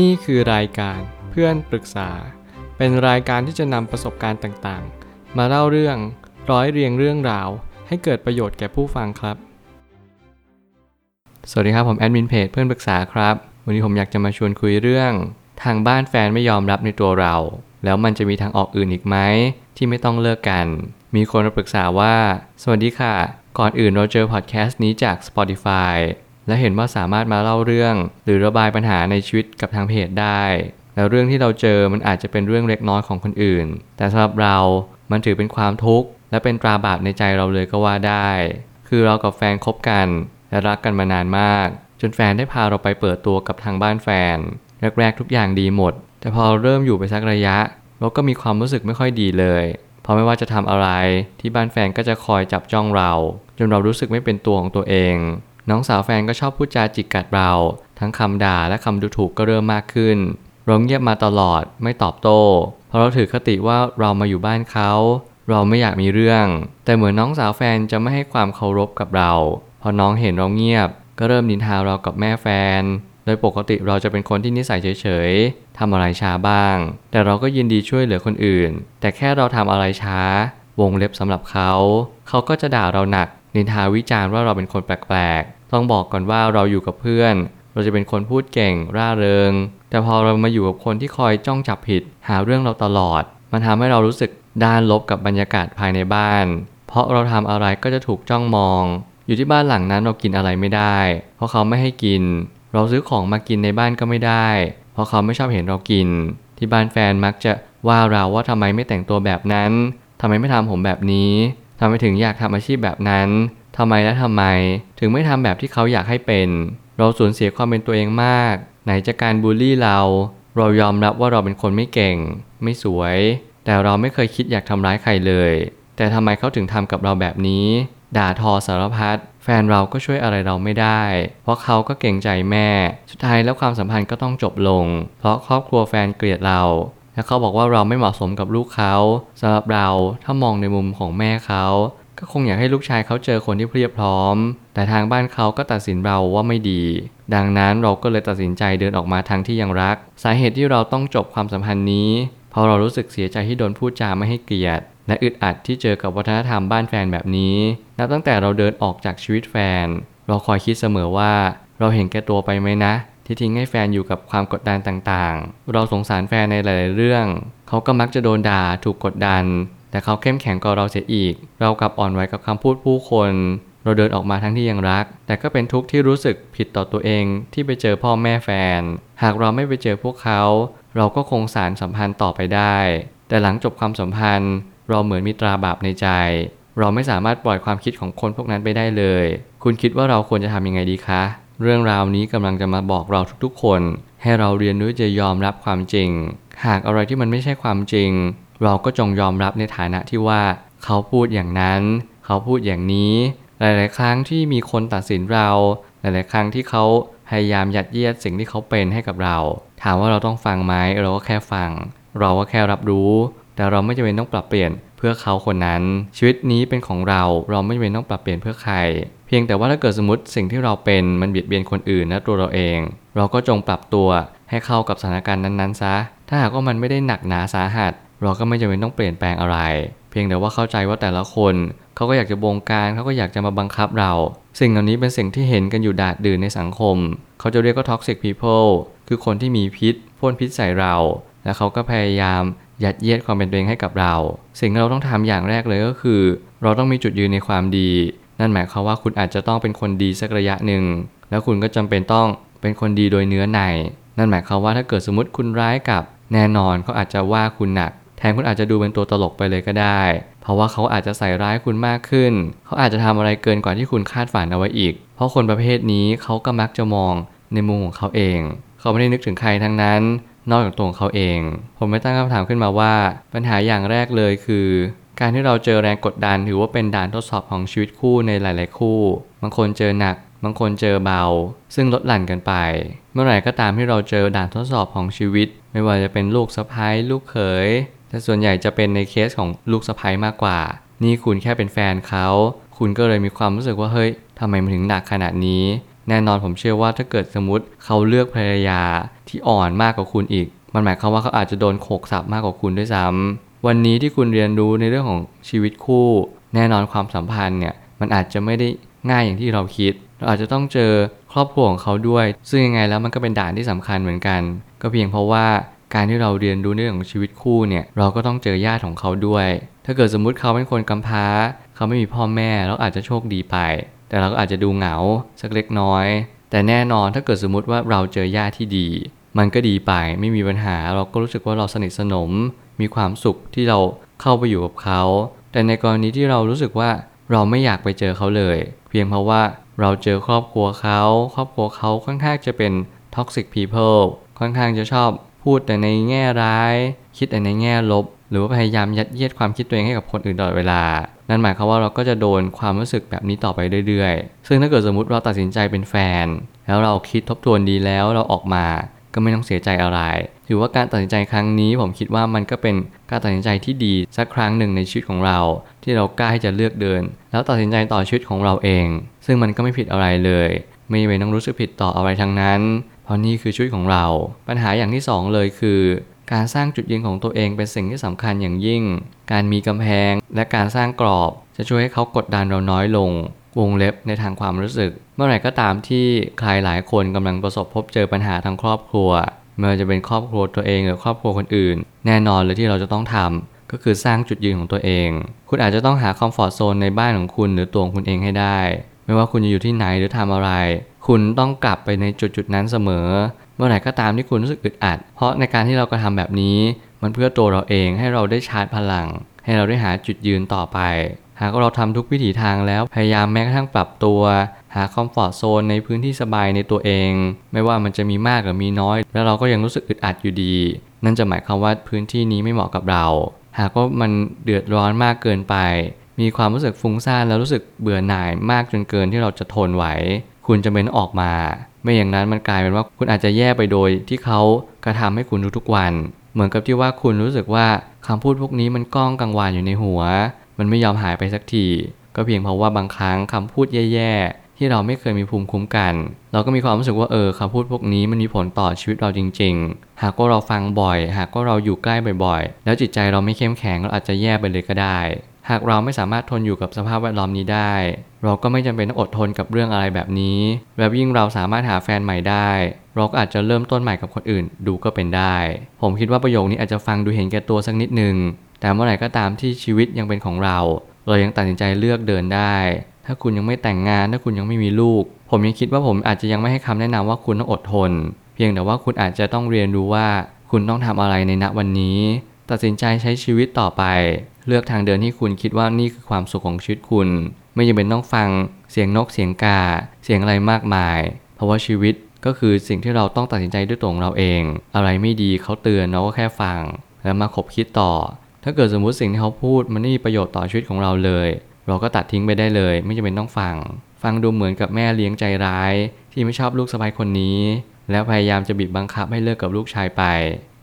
นี่คือรายการเพื่อนปรึกษา เป็นรายการที่จะนำประสบการณ์ต่างๆ มาเล่าเรื่องร้อยเรียงเรื่องราว ให้เกิดประโยชน์แก่ผู้ฟังครับ สวัสดีครับผมแอดมินเพจเพื่อนปรึกษาครับ วันนี้ผมอยากจะมาชวนคุยเรื่อง ทางบ้านแฟนไม่ยอมรับในตัวเรา แล้วมันจะมีทางออกอื่นอีกไหมที่ไม่ต้องเลิกกัน มีคนมาปรึกษาว่า สวัสดีค่ะ ก่อนอื่นเราเจอพอดแคสต์นี้จาก Spotify และเห็นว่าสามารถมาเล่าเรื่อง หรือระบายปัญหาในชีวิตกับทางเพจได้ แล้วเรื่องที่เราเจอมันอาจจะเป็นเรื่องเล็กน้อยของคนอื่น แต่สำหรับเรามันถือเป็นความทุกข์ และเป็นตราบาปในใจเราเลยก็ว่าได้ คือเรากับแฟนคบกัน และรักกันมานานมาก จนแฟนได้พาเราไปเปิดตัวกับทางบ้านแฟน แรกๆทุกอย่างดีหมด แต่พอเริ่มอยู่ไปสักระยะ เราก็มีความรู้สึกไม่ค่อยดีเลยเพราะไม่ว่าจะทำอะไรที่บ้านแฟนก็จะคอยจับจ้องเรา จนเรารู้สึกไม่เป็นตัวของตัวเอง น้องสาวแฟนก็ชอบพูดจาจิกกัดเรา ทั้งคำด่าและคำดูถูกก็เริ่มมากขึ้นเราเงียบมาตลอดไม่ตอบโต้ เพราะเราถือคติว่าเรามาอยู่บ้านเขา เราไม่อยากมีเรื่อง แต่เหมือนน้องสาวแฟนจะไม่ให้ความเคารพกับเรา พอน้องเห็นเราเงียบ ก็เริ่มนินทาเรากับแม่แฟน โดยปกติเราจะเป็นคนที่นิสัยเฉยๆทำอะไรช้าบ้าง แต่เราก็ยินดีช่วยเหลือคนอื่น แต่แค่เราทำอะไรช้า วงเล็บสำหรับเขา เขาก็จะด่าเราหนัก นินทาวิจารณ์ว่าเราเป็นคนแปลกๆ ต้องบอกก่อนว่าเราอยู่กับเพื่อน เราจะเป็นคนพูดเก่งร่าเริง แต่พอเรามาอยู่กับคนที่คอยจ้องจับผิด หาเรื่องเราตลอด มันทำให้เรารู้สึกด้านลบกับบรรยากาศภายในบ้าน เพราะเราทำอะไรก็จะถูกจ้องมอง อยู่ที่บ้านหลังนั้นเรากินอะไรไม่ได้ เพราะเขาไม่ให้กิน เราซื้อของมากินในบ้านก็ไม่ได้ เพราะเขาไม่ชอบเห็นเรากิน ที่บ้านแฟนมักจะว่าเราว่าทำไมไม่แต่งตัวแบบนั้นทำไมไม่ทำผมแบบนี้ ทำไมถึงอยากทำอาชีพแบบนั้นทำไมและทำไม ถึงไม่ทำแบบที่เขาอยากให้เป็น เราสูญเสียความเป็นตัวเองมาก ไหนจะการบูลลี่เรา เรายอมรับว่าเราเป็นคนไม่เก่ง ไม่สวย แต่เราไม่เคยคิดอยากทำร้ายใครเลย แต่ทำไมเขาถึงทำกับเราแบบนี้ ด่าทอสารพัดแฟนเราก็ช่วยอะไรเราไม่ได้ เพราะเขาก็เกรงใจแม่ สุดท้ายแล้วความสัมพันธ์ก็ต้องจบลง เพราะครอบครัวแฟนเกลียดเรา และเขาบอกว่าเราไม่เหมาะสมกับลูกเขาสำหรับเราถ้ามองในมุมของแม่เขาก็คงอยากให้ลูกชายเขาเจอคนที่เพียบพร้อม แต่ทางบ้านเขาก็ตัดสินเราว่าไม่ดี ดังนั้นเราก็เลยตัดสินใจเดินออกมาทางที่ยังรัก สาเหตุที่เราต้องจบความสัมพันธ์นี้ เพราะเรารู้สึกเสียใจที่โดนพูดจาไม่ให้เกียรติ และอึดอัดที่เจอกับวัฒนธรรมบ้านแฟนแบบนี้ นับตั้งแต่เราเดินออกจากชีวิตแฟน เราคอยคิดเสมอว่า เราเห็นแก่ตัวไปไหมนะ ที่ทิ้งให้แฟนอยู่กับความกดดันต่างๆ เราสงสารแฟนในหลายๆเรื่อง เขาก็มักจะโดนด่าถูกกดดัน แต่เขาเข้มแข็งกว่าเราเสียอีก เรากลับอ่อนไหวกับคำพูดผู้คน เราเดินออกมาทั้งที่ยังรัก แต่ก็เป็นทุกข์ที่รู้สึกผิดต่อตัวเองที่ไปเจอพ่อแม่แฟน หากเราไม่ไปเจอพวกเขา เราก็คงสารสัมพันธ์ต่อไปได้ แต่หลังจบความสัมพันธ์ เราเหมือนมีตราบาปในใจ เราไม่สามารถปล่อยความคิดของคนพวกนั้นไปได้เลย คุณคิดว่าเราควรจะทำยังไงดีคะ เรื่องราวนี้กำลังจะมาบอกเราทุกๆคน ให้เราเรียนรู้จะยอมรับความจริง หากอะไรที่มันไม่ใช่ความจริง เราก็จงยอมรับในฐานะที่ว่าเขาพูดอย่างนั้น เขาพูดอย่างนี้ หลาย ๆ ครั้งที่มีคนตัดสินเรา หลาย ๆ ครั้งที่เขาพยายามยัดเยียดสิ่งที่เขาเป็นให้กับเรา ถามว่าเราต้องฟังไหมเราก็แค่ฟัง เราก็แค่รับรู้ แต่เราไม่จำเป็นต้องปรับเปลี่ยนเพื่อเขาคนนั้น ชีวิตนี้เป็นของเรา เราไม่จำเป็นต้องปรับเปลี่ยนเพื่อใคร พียงแต่ว่าถ้าเกิดสมมติสิ่งที่เราเป็นมันเบียดเบียนคนอื่นและตัวเราเอง เราก็จงปรับตัวให้เข้ากับสถานการณ์นั้นๆซะ ถ้าหากว่ามันไม่ได้หนักหนาสาหัส เราก็ไม่จำเป็นต้องเปลี่ยนแปลงอะไร เพียงแต่ว่าเข้าใจว่าแต่ละคนเขาก็อยากจะบงการเขาก็อยากจะมาบังคับเรา สิ่งเหล่านี้เป็นสิ่งที่เห็นกันอยู่ดาดดื่นในสังคม เขาจะเรียกว่า toxic people คือคนที่มีพิษพ่นพิษใส่เรา และเขาก็พยายามยัดเยียดความเป็นตัวเองให้กับเรา สิ่งที่เราต้องทำอย่างแรกเลยก็คือ เราต้องมีจุดยืนในความดี นั่นหมายความว่าคุณอาจจะต้องเป็นคนดีสักระยะหนึ่ง แล้วคุณก็จำเป็นต้องเป็นคนดีโดยเนื้อใน นั่นหมายความว่าถ้าเกิดสมมติคุณร้ายกับ แน่นอนเขาอาจจะว่าคุณหนัก แทนคุณอาจจะดูเป็นตัวตลกไปเลยก็ได้ เพราะว่าเขาอาจจะใส่ร้ายคุณมากขึ้น เขาอาจจะทำอะไรเกินกว่าที่คุณคาดฝันเอาไว้อีก เพราะคนประเภทนี้เขาก็มักจะมองในมุมของเขาเอง เขาไม่ได้นึกถึงใครทั้งนั้น นอกจากตัวของเขาเอง ผมไม่ตั้งคำถามขึ้นมาว่า ปัญหาอย่างแรกเลยคือ การที่เราเจอแรงกดดันถือว่าเป็นด่านทดสอบของชีวิตคู่ในหลาย ๆ คู่ บางคนเจอหนัก บางคนเจอเบา ซึ่งลดหลั่นกันไป เมื่อไหร่ก็ตามที่เราเจอด่านทดสอบของชีวิต ไม่ว่าจะเป็นลูกสะพ้ายลูกเขยแต่ส่วนใหญ่จะเป็นในเคสของลูกสะพ้ายมากกว่า นี่คุณแค่เป็นแฟนเขา คุณก็เลยมีความรู้สึกว่าเฮ้ยทำไมมันถึงหนักขนาดนี้ แน่นอนผมเชื่อว่าถ้าเกิดสมมติเขาเลือกภรรยาที่อ่อนมากกว่าคุณอีก มันหมายความว่าเขาอาจจะโดนโขกสับมากกว่าคุณด้วยซ้ำ วันนี้ที่คุณเรียนรู้ในเรื่องของชีวิตคู่ แน่นอนความสัมพันธ์เนี่ยมันอาจจะไม่ได้ง่ายอย่างที่เราคิด เราอาจจะต้องเจอครอบครัวของเขาด้วย ซึ่งยังไงแล้วมันก็เป็นด่านที่สำคัญเหมือนกัน ก็เพียงเพราะว่าการที่เราเรียนรู้ในเรื่องของชีวิตคู่เนี่ยเราก็ต้องเจอญาติของเขาด้วย ถ้าเกิดสมมุติเขาเป็นคนกำพร้า เขาไม่มีพ่อแม่เราอาจจะโชคดีไป แต่เราก็อาจจะดูเหงาสักเล็กน้อย แต่แน่นอนถ้าเกิดสมมุติว่าเราเจอญาติที่ดี มันก็ดีไปไม่มีปัญหาเราก็รู้สึกว่าเราสนิทสนม มีความสุขที่เราเข้าไปอยู่กับเขา แต่ในกรณีที่เรารู้สึกว่าเราไม่อยากไปเจอเขาเลย เพียงเพราะว่าเราเจอครอบครัวเขา ครอบครัวเขาค่อนข้างจะเป็น toxic people ค่อนข้างจะชอบพูดแต่ในแง่ร้าย คิดแต่ในแง่ลบ หรือว่าพยายามยัดเยียดความคิดตัวเองให้กับคนอื่นตลอดเวลา นั่นหมายความว่าเราก็จะโดนความรู้สึกแบบนี้ต่อไปเรื่อยๆ ซึ่งถ้าเกิดสมมติเราตัดสินใจเป็นแฟน แล้วเราคิดทบทวนดีแล้วเราออกมา ก็ไม่ต้องเสียใจอะไร ถือว่าการตัดสินใจครั้งนี้ผมคิดว่ามันก็เป็นการตัดสินใจที่ดีสักครั้งหนึ่งในชีวิตของเรา ที่เรากล้าที่จะเลือกเดิน แล้วตัดสินใจต่อชีวิตของเราเอง ซึ่งมันก็ไม่ผิดอะไรเลย ไม่เป็นต้องรู้สึกผิดต่ออะไรทั้งนั้น เพราะนี่คือชีวิตของเรา ปัญหาอย่างที่สองเลยคือ การสร้างจุดยืนของตัวเองเป็นสิ่งที่สำคัญอย่างยิ่ง การมีกำแพงและการสร้างกรอบ จะช่วยให้เขากดดันเราน้อยลง วงเล็บในทางความรู้สึก เมื่อไหร่ก็ตามที่ใครหลายคนกำลังประสบพบเจอปัญหาทางครอบครัวไม่ว่าจะเป็นครอบครัวตัวเองหรือครอบครัวคนอื่น แน่นอนเลยที่เราจะต้องทำก็คือสร้างจุดยืนของตัวเอง คุณอาจจะต้องหาคอมฟอร์ทโซนในบ้านของคุณหรือตัวคุณเองให้ได้ ไม่ว่าคุณจะอยู่ที่ไหนหรือทำอะไร คุณต้องกลับไปในจุดจุดๆนั้นเสมอ มื่อไหร่ก็ตามที่คุณรู้สึกอึดอัด เพราะในการที่เรากระทำแบบนี้ มันเพื่อตัวเราเองให้เราได้ชาร์จพลัง ให้เราได้หาจุดยืนต่อไป หากเราทำทุกวิถีทางแล้วพยายามแม้กระทั่งปรับตัว หาคอมฟอร์ทโซนในพื้นที่สบายในตัวเอง ไม่ว่ามันจะมีมากหรือมีน้อย แล้วเราก็ยังรู้สึกอึดอัดอยู่ดี นั่นจะหมายความว่าพื้นที่นี้ไม่เหมาะกับเรา หากว่ามันเดือดร้อนมากเกินไป มีความรู้สึกฟุ้งซ่านแล้วรู้สึกเบื่อหน่ายมากจนเกินที่เราจะทนไหว คุณจะเป็นออกมา ไม่อย่างนั้นมันกลายเป็นว่าคุณอาจจะแย่ไปโดยที่เขากระทำให้คุณทุกๆวัน เหมือนกับที่ว่าคุณรู้สึกว่าคำพูดพวกนี้มันก้องกังวานอยู่ในหัว มันไม่ยอมหายไปสักที ก็เพียงเพราะว่าบางครั้งคำพูดแย่ๆ ที่เราไม่เคยมีภูมิคุ้มกัน เราก็มีความรู้สึกว่าเออคำพูดพวกนี้มันมีผลต่อชีวิตเราจริง ๆ หากว่าเราฟังบ่อย หากว่าเราอยู่ใกล้บ่อยๆ แล้วจิตใจเราไม่เข้มแข็งเราอาจจะแย่ไปเลยก็ได้ หากเราไม่สามารถทนอยู่กับสภาพแวดล้อมนี้ได้ เราก็ไม่จำเป็นต้องอดทนกับเรื่องอะไรแบบนี้ แล้วยิ่งเราสามารถหาแฟนใหม่ได้ เราก็อาจจะเริ่มต้นใหม่กับคนอื่นดูก็เป็นได้ ผมคิดว่าประโยคนี้อาจจะฟังดูเห็นแก่ตัวสักนิดหนึ่งแต่เมื่อไหร่ก็ตามที่ชีวิตยังเป็นของเรา เรายังตัดสินใจเลือกเดินได้ ถ้าคุณยังไม่แต่งงาน ถ้าคุณยังไม่มีลูก ผมยังคิดว่าผมอาจจะยังไม่ให้คำแนะนำว่าคุณต้องอดทน เพียงแต่ว่าคุณอาจจะต้องเรียนรู้ว่า คุณต้องทำอะไรในณวันนี้ ตัดสินใจใช้ชีวิตต่อไป เลือกทางเดินที่คุณคิดว่านี่คือความสุขของชีวิตคุณ ไม่จำเป็นต้องฟังเสียงนกเสียงกา เสียงอะไรมากมาย เพราะว่าชีวิตก็คือสิ่งที่เราต้องตัดสินใจด้วยตัวของเราเอง อะไรไม่ดีเขาเตือนเราก็แค่ฟัง แล้วมาคบคิดต่อ ถ้าเกิดสมมุติสิ่งที่เขาพูดมันไม่มีประโยชน์ต่อชีวิตของเราเลย เราก็ตัดทิ้งไปได้เลย ไม่จำเป็นต้องฟัง ฟังดูเหมือนกับแม่เลี้ยงใจร้าย ที่ไม่ชอบลูกสะใภ้คนนี้ แล้วพยายามจะบีบบังคับให้เลิกกับลูกชายไป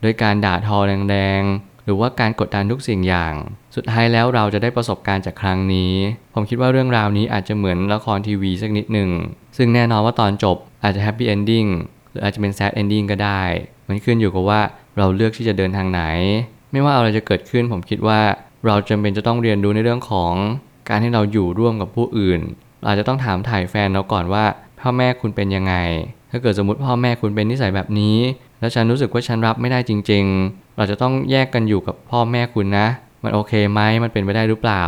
โดยการด่าทอแรงๆหรือว่าการกดดันทุกสิ่งอย่าง สุดท้ายแล้วเราจะได้ประสบการณ์จากครั้งนี้ ผมคิดว่าเรื่องราวนี้อาจจะเหมือนละครทีวีสักนิดหนึ่ง ซึ่งแน่นอนว่าตอนจบอาจจะ happy ending หรืออาจจะเป็น sad ending ก็ได้ มันขึ้นอยู่กับว่าเราเลือกที่จะเดินทางไหน ไม่ว่าอะไรจะเกิดขึ้นผมคิดว่าเราจำเป็นจะต้องเรียนรู้ในเรื่องของการที่เราอยู่ร่วมกับผู้อื่น เราจจะต้องถามถ่ายแฟนเราก่อนว่าพ่อแม่คุณเป็นยังไง ถ้าเกิดสมมติพ่อแม่คุณเป็นนิสัยแบบนี้ แล้วฉันรู้สึกว่าฉันรับไม่ได้จริง ๆ เราจะต้องแยกกันอยู่กับพ่อแม่คุณนะ มันโอเคไหมมันเป็นไปได้หรือเปล่า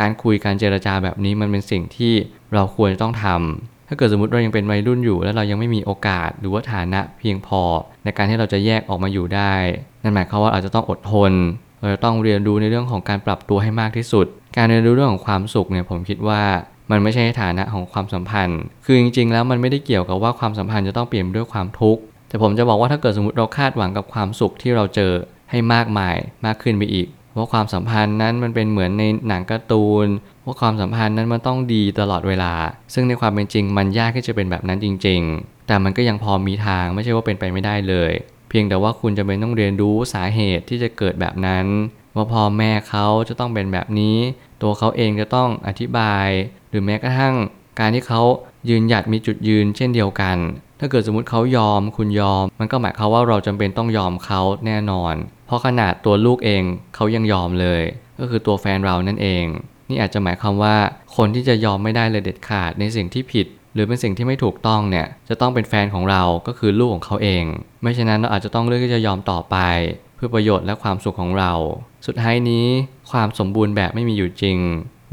การคุยการเจรจาแบบนี้มันเป็นสิ่งที่เราควรจะต้องทำถ้าเกิดสมมติเรายังเป็นวัยรุ่นอยู่ แล้วเรายังไม่มีโอกาสหรือว่าฐานะเพียงพอ ในการที่เราจะแยกออกมาอยู่ได้ นั่นหมายความว่าอาจจะต้องอดทนเราจะต้องเรียนรู้ในเรื่องของการปรับตัวให้มากที่สุด การเรียนรู้เรื่องของความสุขเนี่ยผมคิดว่ามันไม่ใช่ฐานะของความสัมพันธ์ คือจริง ๆ แล้วมันไม่ได้เกี่ยวกับว่าความสัมพันธ์จะต้องเปลี่ยนด้วยความทุกข์ แต่ผมจะบอกว่าถ้าเกิดสมมติเราคาดหวังกับความสุขที่เราเจอให้มากมายมากขึ้นไปอีก ว่าความสัมพันธ์นั้นมันเป็นเหมือนในหนังการ์ตูน ว่าความสัมพันธ์นั้นมันต้องดีตลอดเวลา ซึ่งในความเป็นจริงมันยากที่จะเป็นแบบนั้นจริง ๆ แต่มันก็ยังพอมีทางไม่ใช่ว่าเป็นไปไม่ได้เลย เพียงแต่ว่าคุณจะเป็นต้องเรียนรู้สาเหตุที่จะเกิดแบบนั้น ว่าพ่อแม่เขาจะต้องเป็นแบบนี้ ตัวเขาเองจะต้องอธิบาย หรือแม้กระทั่งการที่เขายืนหยัดมีจุดยืนเช่นเดียวกัน ถ้าเกิดสมมติเขายอมคุณยอม มันก็หมายความว่าเราจำเป็นต้องยอมเขาแน่นอน เพราะขนาดตัวลูกเองเขายังยอมเลย ก็คือตัวแฟนเรานั่นเอง นี่อาจจะหมายความว่าคนที่จะยอมไม่ได้เลยเด็ดขาดในสิ่งที่ผิด หรือเป็นสิ่งที่ไม่ถูกต้องเนี่ยจะต้องเป็นแฟนของเราก็คือลูกของเขาเอง ไม่เช่นนั้นเราอาจจะต้องเลือกที่จะยอมต่อไป เพื่อประโยชน์และความสุขของเรา สุดท้ายนี้ความสมบูรณ์แบบไม่มีอยู่จริง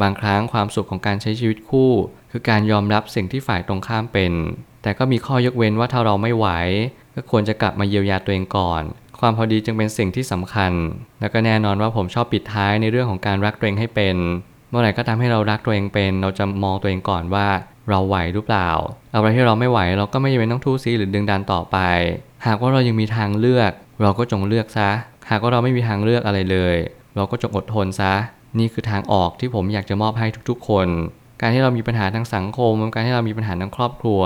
บางครั้งความสุขของการใช้ชีวิตคู่ คือการยอมรับสิ่งที่ฝ่ายตรงข้ามเป็น แต่ก็มีข้อยกเว้นว่าถ้าเราไม่ไหว ก็ควรจะกลับมาเยียวยาตัวเองก่อน ความพอดีจึงเป็นสิ่งที่สำคัญ แล้วก็แน่นอนว่าผมชอบปิดท้ายในเรื่องของการรักตัวเองให้เป็น เมื่อไหร่ก็ตามให้เรารักตัวเองเป็น เราจะมองตัวเองก่อนว่าเราไหวหรือเปล่า อะไรที่เราไม่ไหวเราก็ไม่จำเป็นต้องทู่ซีหรือดึงดันต่อไป หากว่าเรายังมีทางเลือก เราก็จงเลือกซะ หากว่าเราไม่มีทางเลือกอะไรเลย เราก็จงอดทนซะ นี่คือทางออกที่ผมอยากจะมอบให้ทุกๆ คน การที่เรามีปัญหาทางสังคม การที่เรามีปัญหาทางครอบครัว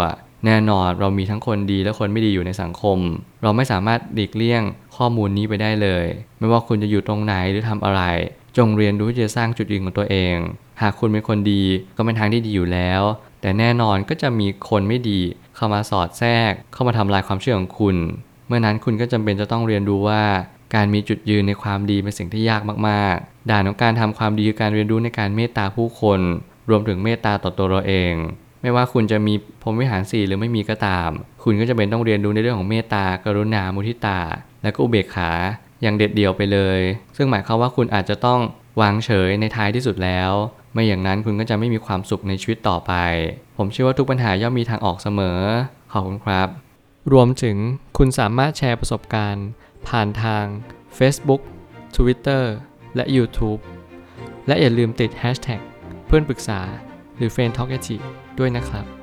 แน่นอนเรามีทั้งคนดีและคนไม่ดีอยู่ในสังคม เราไม่สามารถหลีกเลี่ยงข้อมูลนี้ไปได้เลย ไม่ว่าคุณจะอยู่ตรงไหนหรือทำอะไร จงเรียนรู้ที่จะสร้างจุดยืนของตัวเอง หากคุณเป็นคนดีก็เป็นทางที่ดีอยู่แล้ว แต่แน่นอนก็จะมีคนไม่ดี เข้ามาสอดแทรก เข้ามาทำลายความเชื่อของคุณ เมื่อนั้นคุณก็จำเป็นจะต้องเรียนรู้ว่าการมีจุดยืนในความดีเป็นสิ่งที่ยากมากๆ ด่านของการทำความดีคือการเรียนรู้ในการเมตตาผู้คน รวมถึงเมตตาต่อตัวเราเอง ไม่ว่าคุณจะมีพรหมวิหารสี่หรือไม่มีก็ตาม คุณก็จะเป็นต้องเรียนรู้ในเรื่องของเมตตากรุณามุทิตา และก็อุเบกขาอย่างเด็ดเดี่ยวไปเลย ซึ่งหมายความว่าคุณอาจจะต้องวางเฉยในท้ายที่สุดแล้ว ไม่อย่างนั้นคุณก็จะไม่มีความสุขในชีวิตต่อไป ผมเชื่อว่าทุกปัญหาย่อมมีทางออกเสมอ ขอบคุณครับ รวมถึงคุณสามารถแชร์ประสบการณ์ ผ่านทาง Facebook Twitter และ YouTube และอย่าลืมติด Hashtag เพื่อนปรึกษาหรือ f r ร e n d Talk ด้วยนะครับ